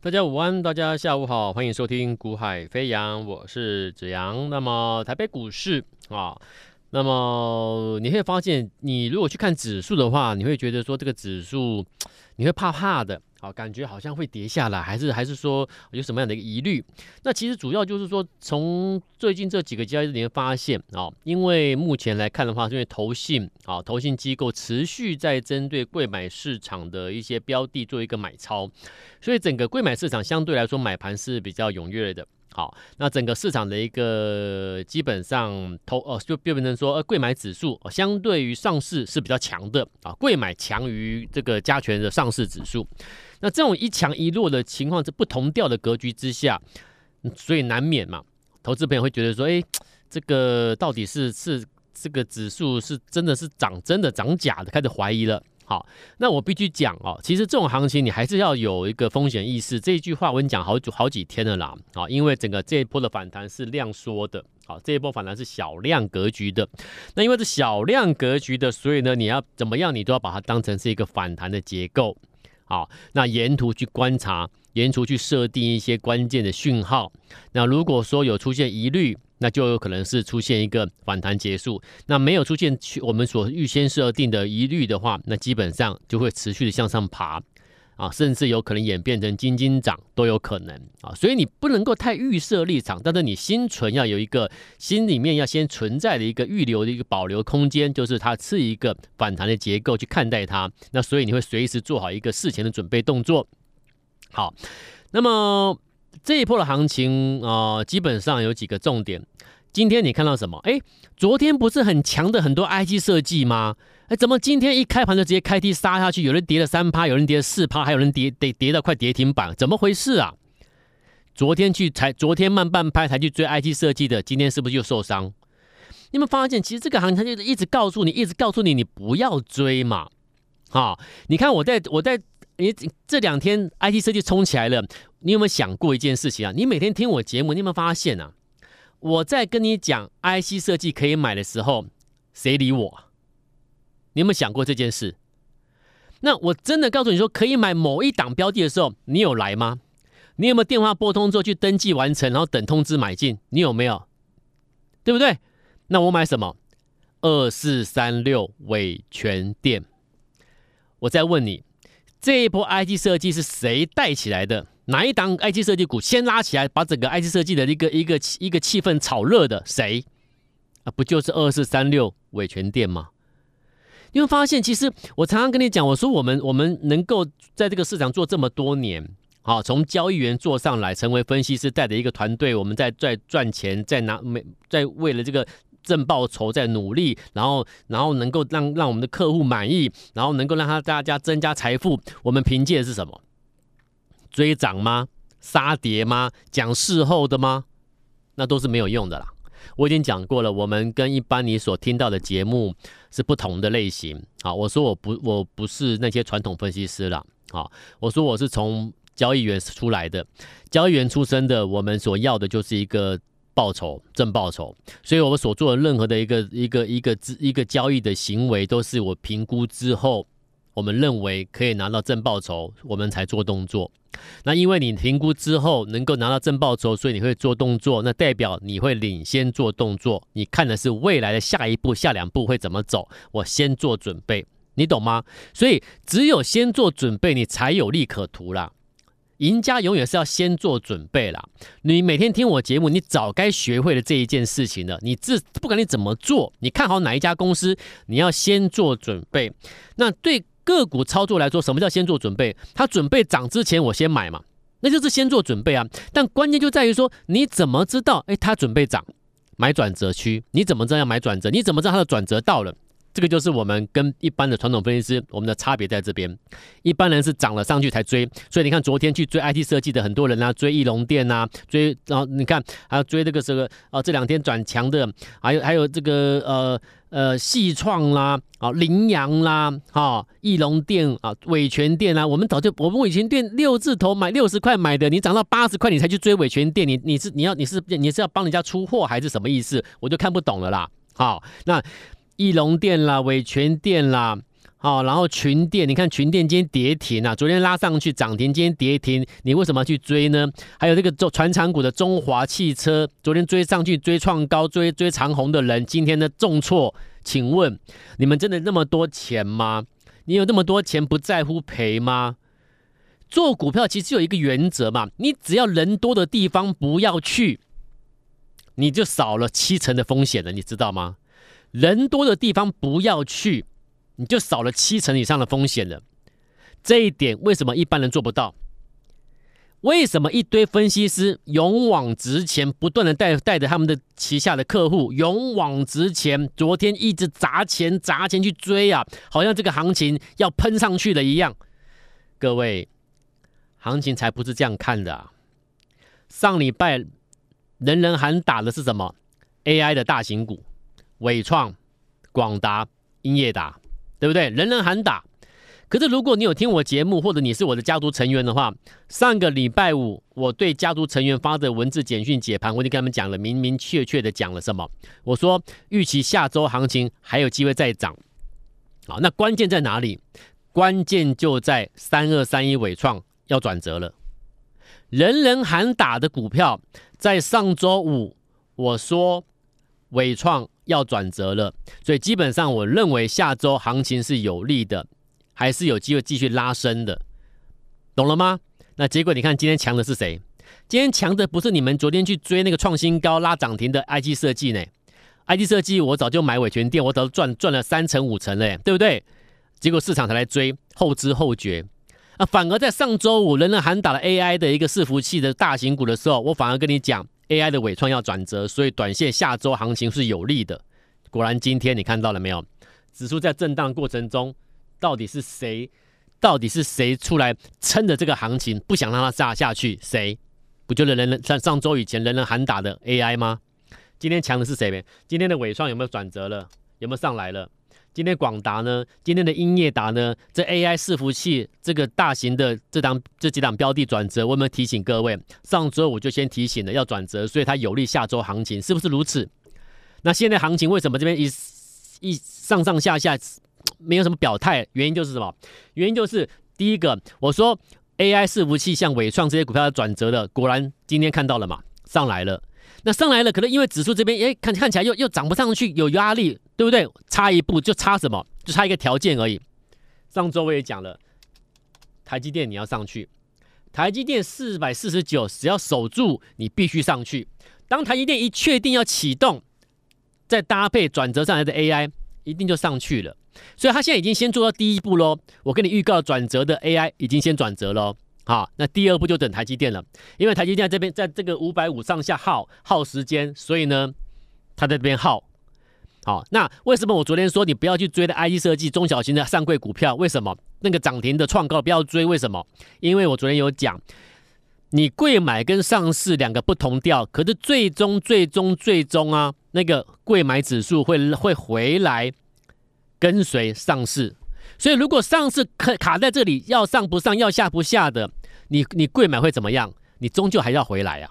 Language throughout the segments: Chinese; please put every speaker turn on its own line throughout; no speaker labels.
大家午安，大家下午好，欢迎收听《股海飞扬》，我是子阳。那么台北股市啊，那么你会发现，你如果去看指数的话，你会觉得说这个指数你会怕怕的。好，感觉好像会跌下来，还是还是说有什么样的一个疑虑？那其实主要就是说，从最近这几个交易日里面发现啊，因为目前来看的话，是因为投信啊，投信机构持续在针对贵买市场的一些标的做一个买超，所以整个贵买市场相对来说买盘是比较踊跃的。好，那整个市场的一个基本上投哦，就变成说，呃，贵买指数相对于上市是比较强的啊，贵买强于这个加权的上市指数。那这种一强一弱的情况，是不同调的格局之下，所以难免嘛，投资朋友会觉得说，哎，这个到底是是这个指数是真的是涨真的涨假的，开始怀疑了。好，那我必须讲哦，其实这种行情你还是要有一个风险意识。这一句话我跟你讲好久好几天了啦，啊，因为整个这一波的反弹是量缩的，好，这一波反弹是小量格局的。那因为是小量格局的，所以呢，你要怎么样，你都要把它当成是一个反弹的结构。好，那沿途去观察，沿途去设定一些关键的讯号。那如果说有出现疑虑，那就有可能是出现一个反弹结束。那没有出现我们所预先设定的疑虑的话，那基本上就会持续的向上爬。啊，甚至有可能演变成金金涨都有可能啊，所以你不能够太预设立场，但是你心存要有一个心里面要先存在的一个预留的一个保留空间，就是它是一个反弹的结构去看待它。那所以你会随时做好一个事前的准备动作。好，那么这一波的行情啊，基本上有几个重点。今天你看到什么？哎，昨天不是很强的很多 IG 设计吗？哎，怎么今天一开盘就直接开低杀下去？有人跌了三趴，有人跌了四趴，还有人跌跌跌到快跌停板，怎么回事啊？昨天去才昨天慢半拍才去追 IT 设计的，今天是不是又受伤？你有没有发现，其实这个行情它就一直告诉你，一直告诉你，你不要追嘛。好，你看我在我在你这两天 IT 设计冲起来了，你有没有想过一件事情啊？你每天听我节目，你有没有发现啊？我在跟你讲 IC 设计可以买的时候，谁理我？你有没有想过这件事？那我真的告诉你说可以买某一档标的的时候，你有来吗？你有没有电话拨通之后去登记完成，然后等通知买进？你有没有？对不对？那我买什么？二四三六伟全电。我再问你，这一波 IC 设计是谁带起来的？哪一档 IC 设计股先拉起来，把整个 IC 设计的一个一个一个气氛炒热的？谁？啊，不就是二四三六伟全电吗？你会发现，其实我常常跟你讲，我说我们我们能够在这个市场做这么多年，好，从交易员做上来，成为分析师带着一个团队，我们在在赚钱，在拿每在为了这个正报酬在努力，然后然后能够让让我们的客户满意，然后能够让他大家增加财富，我们凭借的是什么？追涨吗？杀跌吗？讲事后的吗？那都是没有用的啦。我已经讲过了，我们跟一般你所听到的节目是不同的类型。好，我说我不我不是那些传统分析师了。好，我说我是从交易员出来的，交易员出身的，我们所要的就是一个报酬，正报酬。所以我们所做的任何的一个一个一个一个交易的行为，都是我评估之后，我们认为可以拿到正报酬，我们才做动作。那因为你评估之后能够拿到正报酬，所以你会做动作，那代表你会领先做动作。你看的是未来的下一步、下两步会怎么走，我先做准备，你懂吗？所以只有先做准备，你才有利可图啦。赢家永远是要先做准备啦。你每天听我节目，你早该学会了这一件事情了。你自不管你怎么做，你看好哪一家公司，你要先做准备。那对。个股操作来说，什么叫先做准备？它准备涨之前，我先买嘛，那就是先做准备啊。但关键就在于说，你怎么知道？哎，它准备涨，买转折区，你怎么知道要买转折？你怎么知道它的转折到了？这个就是我们跟一般的传统分析师，我们的差别在这边。一般人是涨了上去才追，所以你看昨天去追 IT 设计的很多人啊，追翼龙店啊，追然后你看还有追这个这个啊，这两天转强的，还有还有这个呃呃矽创啦，啊羚羊啦，哈翼龙店啊伟诠电啊，我们早就我们伟诠电六字头买六十块买的，你涨到八十块你才去追伟诠电，你你是你要你是你是要帮人家出货还是什么意思？我就看不懂了啦。好，那。义隆电啦，伟诠电啦，好，然后群电，你看群电今天跌停啊，昨天拉上去涨停，今天跌停，你为什么要去追呢？还有这个做传产股的中华汽车，昨天追上去追创高，追追长虹的人，今天的重挫，请问你们真的那么多钱吗？你有那么多钱不在乎赔吗？做股票其实有一个原则嘛，你只要人多的地方不要去，你就少了七成的风险了，你知道吗？人多的地方不要去。你就少了七成以上的风险了，这一点为什么一般人做不到？为什么一堆分析师勇往直前，不断的带带着他们的旗下的客户勇往直前？昨天一直砸钱砸钱去追啊，好像这个行情要喷上去了一样。各位，行情才不是这样看的啊！上礼拜人人喊打的是什么？AI 的大型股，伟创、广达、英业达。对不对？人人喊打，可是如果你有听我节目，或者你是我的家族成员的话，上个礼拜五我对家族成员发的文字简讯解盘，我就跟他们讲了，明明确确的讲了什么？我说预期下周行情还有机会再涨。好，那关键在哪里？关键就在三二三一伟创要转折了。人人喊打的股票，在上周五我说纬创。要转折了，所以基本上我认为下周行情是有利的，还是有机会继续拉升的，懂了吗？那结果你看今天强的是谁？今天强的不是你们昨天去追那个创新高拉涨停的 IG 设计呢？IG 设计我早就买尾权店，我早就赚赚了三成五成了，对不对？结果市场才来追，后知后觉啊！反而在上周五人人喊打了 AI 的一个伺服器的大型股的时候，我反而跟你讲。AI 的尾创要转折，所以短线下周行情是有利的。果然，今天你看到了没有？指数在震荡过程中，到底是谁？到底是谁出来撑着这个行情，不想让它炸下去？谁？不就是人人上上周以前人人喊打的 AI 吗？今天强的是谁？今天的尾创有没有转折了？有没有上来了？今天广达呢？今天的英业达呢？这 AI 伺服器这个大型的这档这几档标的转折，我有没有提醒各位？上周我就先提醒了要转折，所以它有利下周行情，是不是如此？那现在行情为什么这边一一上上下下没有什么表态？原因就是什么？原因就是第一个，我说 AI 伺服器像纬创这些股票要转折的，果然今天看到了嘛，上来了。那上来了，可能因为指数这边，哎，看看起来又又涨不上去，有压力，对不对？差一步就差什么？就差一个条件而已。上周我也讲了，台积电你要上去，台积电四百四十九，只要守住，你必须上去。当台积电一确定要启动，再搭配转折上来的 AI，一定就上去了。所以它现在已经先做到第一步喽。我跟你预告，转折的 AI 已经先转折喽。好，那第二步就等台积电了，因为台积电这边，在这个五百五上下耗耗时间，所以呢，它在这边耗。好，那为什么我昨天说你不要去追的 IC 设计中小型的上柜股票？为什么那个涨停的创高不要追？为什么？因为我昨天有讲，你贵买跟上市两个不同调，可是最终最终最终啊，那个贵买指数会会回来跟随上市。所以如果上市卡卡在这里，要上不上，要下不下的。你你贵买会怎么样？你终究还要回来啊！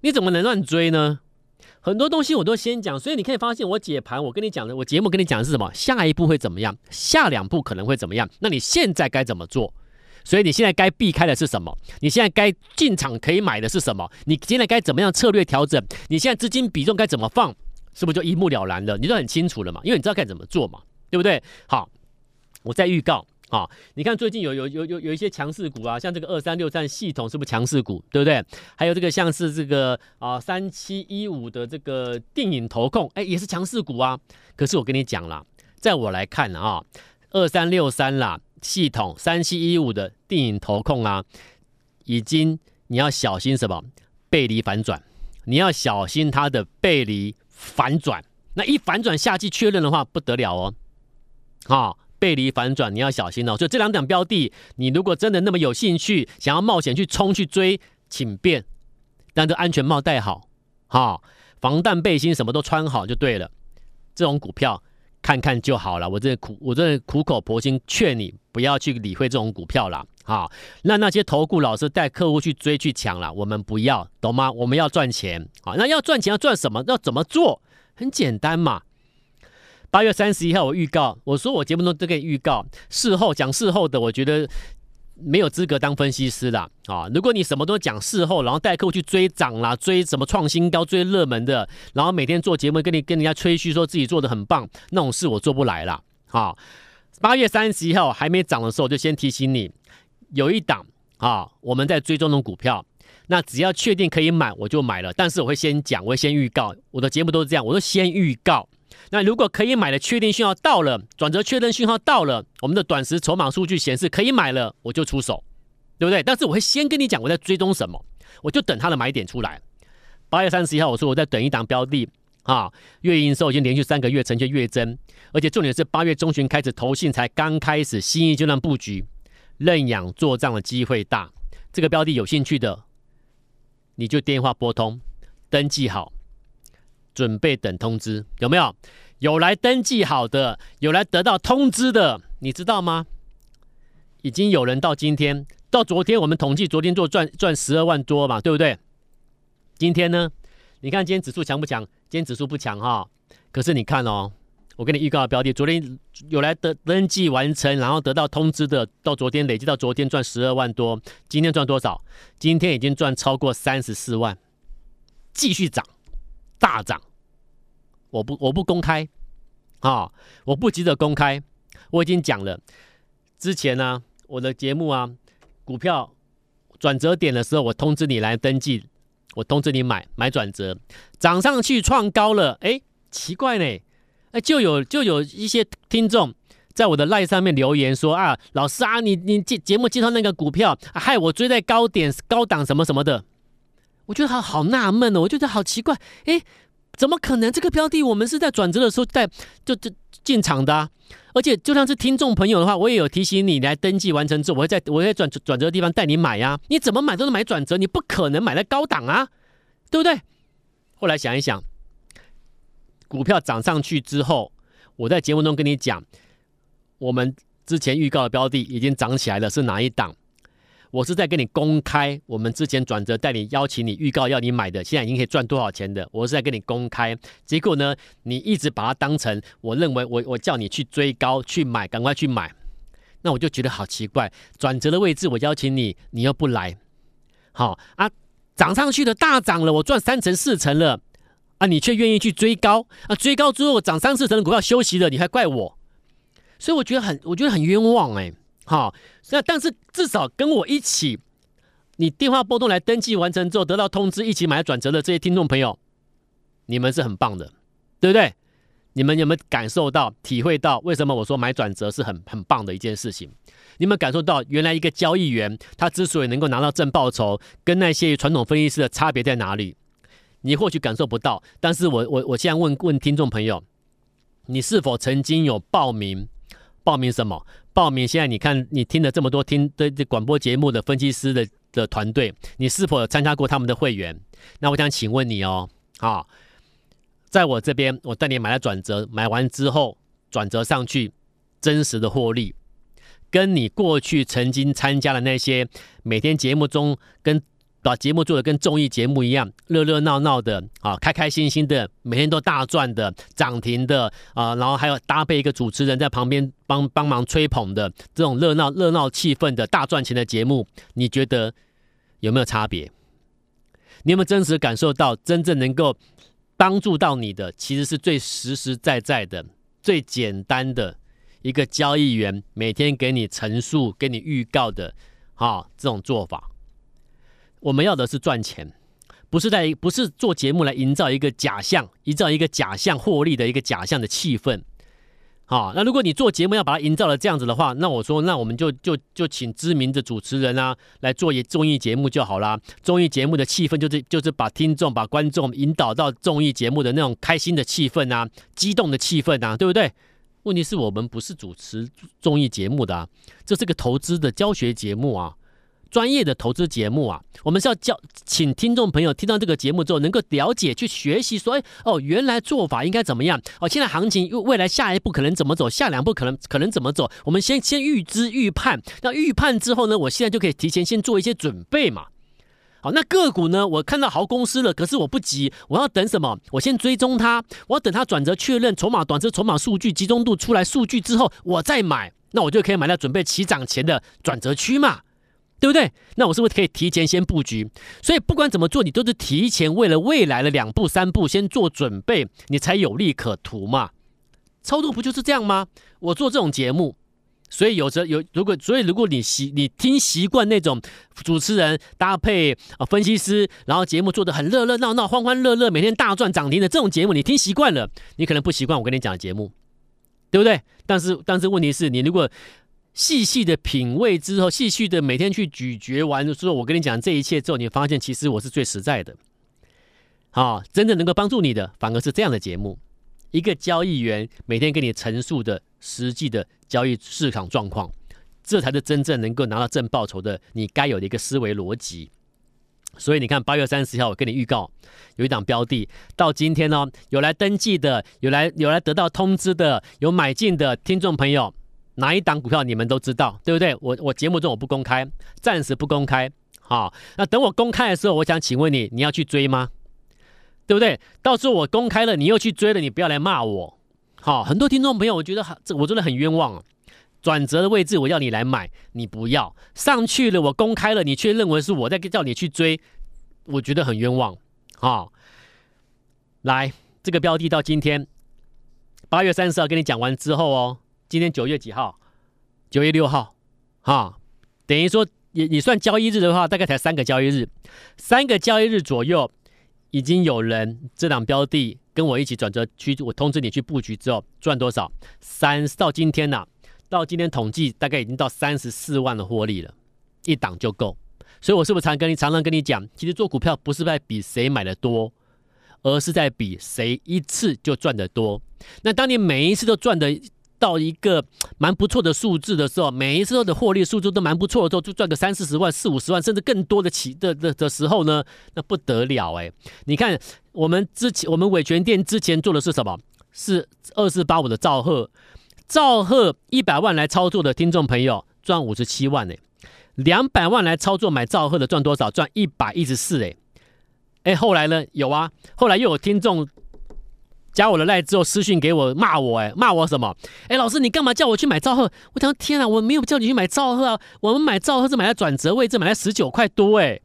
你怎么能乱追呢？很多东西我都先讲，所以你可以发现我解盘，我跟你讲的，我节目跟你讲的是什么？下一步会怎么样？下两步可能会怎么样？那你现在该怎么做？所以你现在该避开的是什么？你现在该进场可以买的是什么？你现在该怎么样策略调整？你现在资金比重该怎么放？是不是就一目了然了？你都很清楚了嘛？因为你知道该怎么做嘛，对不对？好，我再预告。啊、哦，你看最近有有有有有一些强势股啊，像这个二三六三系统是不是强势股，对不对？还有这个像是这个啊三七一五的这个电影投控，哎，也是强势股啊。可是我跟你讲啦，在我来看啊，二三六三啦系统三七一五的电影投控啊，已经你要小心什么背离反转，你要小心它的背离反转，那一反转下去确认的话不得了哦，好、背离反转，你要小心哦。所以这两档标的，你如果真的那么有兴趣，想要冒险去冲去追，请便，但这安全帽戴好，哈，防弹背心什么都穿好就对了。这种股票看看就好了。我这苦，我这苦口婆心劝你不要去理会这种股票了，哈。那那些投顾老师带客户去追去抢了，我们不要，懂吗？我们要赚钱，好，那要赚钱要赚什么？要怎么做？很简单嘛。八月三十一号我预告，我说我节目中都可以预告，事后讲事后的，我觉得没有资格当分析师啦。啊！如果你什么都讲事后，然后带客户去追涨啦，追什么创新高，追热门的，然后每天做节目跟你跟人家吹嘘说自己做的很棒，那种事我做不来啦。啊！八月三十一号还没涨的时候，我就先提醒你，有一档啊，我们在追踪的股票。那只要确定可以买，我就买了。但是我会先讲，我会先预告，我的节目都是这样，我都先预告。那如果可以买的确定讯号到了，转折确认讯号到了，我们的短时筹码数据显示可以买了，我就出手，对不对？但是我会先跟你讲我在追踪什么，我就等它的买点出来。八月三十一号，我说我在等一档标的啊，月营收已经连续三个月呈现月增，而且重点是八月中旬开始投信才刚开始新一阶段布局，认养做账的机会大。这个标的有兴趣的。你就电话拨通，登记好，准备等通知，有没有？有来登记好的，有来得到通知的，你知道吗？已经有人到今天，到昨天我们统计，昨天做赚赚十二万多嘛，对不对？今天呢？你看今天指数强不强？今天指数不强哈，可是你看哦。我给你预告标的，昨天有来登登记完成，然后得到通知的，到昨天累计到昨天赚十二万多，今天赚多少？今天已经赚超过三十四万，继续涨，大涨。我不我不公开啊，我不急着公开，我已经讲了。之前呢、我的节目啊，股票转折点的时候，我通知你来登记，我通知你买买转折，涨上去创高了，哎，奇怪呢。哎，就有就有一些听众在我的赖上面留言说啊，老师啊，你你节节目介绍那个股票，害我追在高点高档什么什么的，我觉得好好纳闷哦，我觉得好奇怪，哎，怎么可能？这个标的我们是在转折的时候在就就进场的，啊，而且就算是听众朋友的话，我也有提醒你来登记完成之后，我会在我会转转折的地方带你买呀，啊，你怎么买都是买转折，你不可能买在高档啊，对不对？后来想一想。股票涨上去之后，我在节目中跟你讲，我们之前预告的标的已经涨起来了，是哪一档？我是在跟你公开，我们之前转折带你邀请你预告要你买的，现在已经可以赚多少钱的，我是在跟你公开。结果呢，你一直把它当成我认为我我叫你去追高去买，赶快去买，那我就觉得好奇怪，转折的位置我邀请你，你又不来，好啊，涨上去的大涨了，我赚三成四成了。啊，你却愿意去追高啊？追高之后涨三四成的股票休息了，你还怪我？所以我觉得很，我觉得很冤枉哎。好，那但是至少跟我一起，你电话拨通来登记完成之后得到通知，一起买转折的这些听众朋友，你们是很棒的，对不对？你们有没有感受到、体会到为什么我说买转折是很很棒的一件事情？你们感受到原来一个交易员他之所以能够拿到正报酬，跟那些传统分析师的差别在哪里？你或许感受不到，但是我我我现在问问听众朋友，你是否曾经有报名？报名什么？报名现在你看你听了这么多听的广播节目的分析师的的团队，你是否有参加过他们的会员？那我想请问你哦，啊，在我这边，我带你买了转折，买完之后转折上去，真实的获利，跟你过去曾经参加的那些每天节目中跟。把节目做的跟综艺节目一样，热热闹闹的啊，开开心心的，每天都大赚的，涨停的啊，然后还有搭配一个主持人在旁边帮帮忙吹捧的这种热闹热闹气氛的大赚钱的节目，你觉得有没有差别？你有没有真实感受到真正能够帮助到你的，其实是最实实在在的、最简单的一个交易员每天给你陈述、给你预告的啊这种做法。我们要的是赚钱，不是在不是做节目来营造一个假象，营造一个假象获利的一个假象的气氛。好，那如果你做节目要把它营造的这样子的话，那我说，那我们就就就请知名的主持人啊来做一综艺节目就好啦。综艺节目的气氛就是就是把听众把观众引导到综艺节目的那种开心的气氛啊，激动的气氛啊，对不对？问题是我们不是主持综艺节目的啊，这是个投资的教学节目啊。专业的投资节目啊，我们是要教，请听众朋友听到这个节目之后，能够了解、去学习，说，哎，哦，原来做法应该怎么样？哦，现在行情未来下一步可能怎么走？下两步可能可能怎么走？我们先先预知预判，那预判之后呢，我现在就可以提前先做一些准备嘛。好，那个股呢？我看到好公司了，可是我不急，我要等什么？我先追踪它，我要等它转折确认筹码、短期筹码数据集中度出来数据之后，我再买，那我就可以买到准备起涨前的转折区嘛，对不对？那我是不是可以提前先布局？所以不管怎么做，你都是提前为了未来的两步三步先做准备，你才有利可图嘛。操作不就是这样吗？我做这种节目。所以有时有如果所以如果你习你听习惯那种主持人搭配啊分析师，然后节目做得很热热闹闹、欢欢乐乐，每天大赚涨停的这种节目，你听习惯了，你可能不习惯我跟你讲的节目，对不对？但是但是问题是你如果细细的品味之后，细细的每天去咀嚼完之后，我跟你讲这一切之后，你发现其实我是最实在的，啊，真正能够帮助你的，反而是这样的节目。一个交易员每天给你陈述的实际的交易市场状况，这才是真正能够拿到正报酬的你该有的一个思维逻辑。所以你看，八月三十号我跟你预告，有一档标的，到今天呢、有来登记的，有来有来得到通知的，有买进的听众朋友，哪一档股票你们都知道，对不对？我我节目中我不公开，暂时不公开。好，那等我公开的时候，我想请问你，你要去追吗？对不对？到时候我公开了，你又去追了，你不要来骂我。好，很多听众朋友，我觉得这我真的很冤枉啊。转折的位置我要你来买，你不要上去了，我公开了，你却认为是我在叫你去追，我觉得很冤枉。好，来这个标的到今天八月三十号跟你讲完之后哦，今天九月几号？九月六号。哈，等于说你你算交易日的话，大概才三个交易日，三个交易日左右。已经有人这档标的跟我一起转折去，我通知你去布局之后赚多少？三到今天呐、到今天统计大概已经到三十四万的获利了，一档就够。所以我是不是常跟你常常跟你讲，其实做股票不是在比谁买的多，而是在比谁一次就赚得多。那当你每一次都赚的。到一个蛮不错的数字的时候，每一次的获利数字都蛮不错的时候，就赚个三四十万、四五十万，甚至更多的起的的的时候呢，那不得了哎！你看我们之前，我们伟权店之前做的是什么？是二四八五的兆赫，兆赫一百万来操作的听众朋友赚五十七万哎，两百万来操作买兆赫的赚多少？赚一百一十四哎哎，后来呢？有啊，后来又有听众。加我的赖之后私讯给我骂我哎，骂我什么？哎，老师你干嘛叫我去买兆赫？我讲天啊，我没有叫你去买兆赫啊，我们买兆赫是买在转折位置，买在十九块多哎，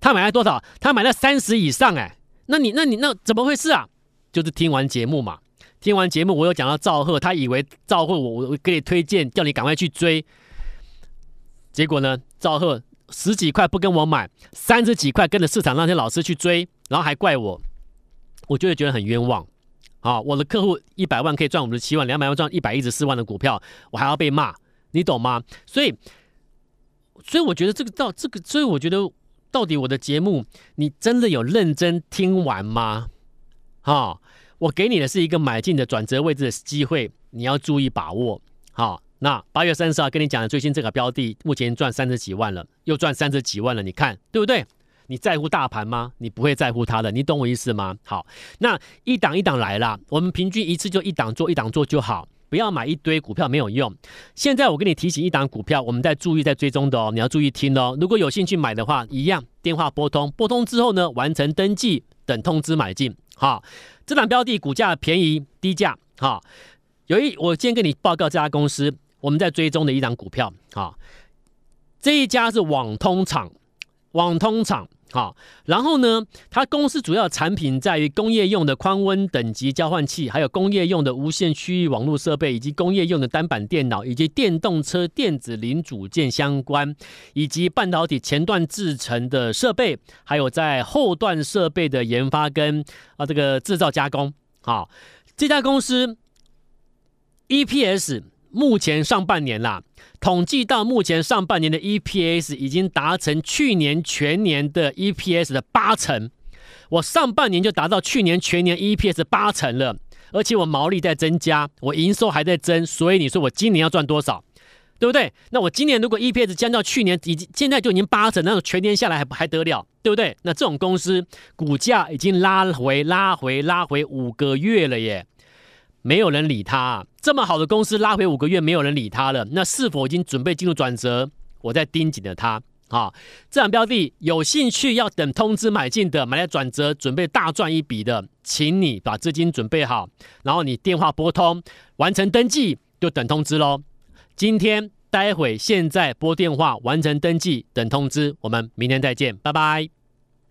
他买在多少？他买在三十以上哎，那你那你那怎么回事啊？就是听完节目嘛，听完节目我有讲到兆赫，他以为兆赫我我给你推荐，叫你赶快去追，结果呢，兆赫十几块不跟我买，三十几块跟着市场那些老师去追，然后还怪我，我就会觉得很冤枉。好，我的客户一百万可以赚五十七万，两百万赚一百一十四万的股票，我还要被骂，你懂吗？所以，所以我觉得这个到这个，所以我觉得到底我的节目，你真的有认真听完吗？好，我给你的是一个买进的转折位置的机会，你要注意把握。好，那八月三十号跟你讲的最新这个标的，目前赚三十几万了，又赚三十几万了，你看对不对？你在乎大盘吗？你不会在乎它的，你懂我意思吗？好，那一档一档来啦，我们平均一次就一档做一档做就好，不要买一堆股票没有用。现在我跟你提醒一档股票，我们在注意在追踪的哦，你要注意听哦。如果有兴趣买的话，一样电话拨通，拨通之后呢，完成登记，等通知买进。好，这档标的股价便宜低价。好，有一我先跟你报告这家公司，我们在追踪的一档股票。好，这一家是网通厂。网通厂，好，然后呢，它公司主要产品在于工业用的宽温等级交换器，还有工业用的无线区域网络设备，以及工业用的单板电脑，以及电动车电子零组件相关，以及半导体前段制程的设备，还有在后段设备的研发跟啊这个制造加工。好，这家公司 EPS。目前上半年啦，统计到目前上半年的 EPS 已经达成去年全年的 EPS 的八成。我上半年就达到去年全年 EPS 八成了，而且我毛利在增加，我营收还在增，所以你说我今年要赚多少，对不对？那我今年如果 EPS 降到去年已经现在就已经八成，那全年下来还还得了，对不对？那这种公司股价已经拉回拉回拉回五个月了耶。没有人理他啊，这么好的公司拉回五个月，没有人理他了。那是否已经准备进入转折？我在盯紧了他。啊，这档标的有兴趣要等通知买进的，买来转折准备大赚一笔的，请你把资金准备好，然后你电话拨通，完成登记就等通知喽。今天、待会、现在拨电话完成登记，等通知。我们明天再见，拜拜。